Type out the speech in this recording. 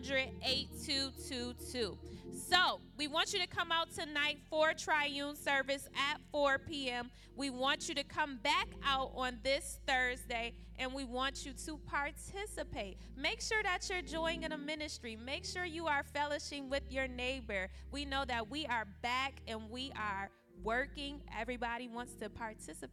8222. So, we want you to come out tonight for triune service at 4 p.m. We want you to come back out on this Thursday and we want you to participate. Make sure that you're joining a ministry. Make sure you are fellowshipping with your neighbor. We know that we are back and we are working. Everybody wants to participate.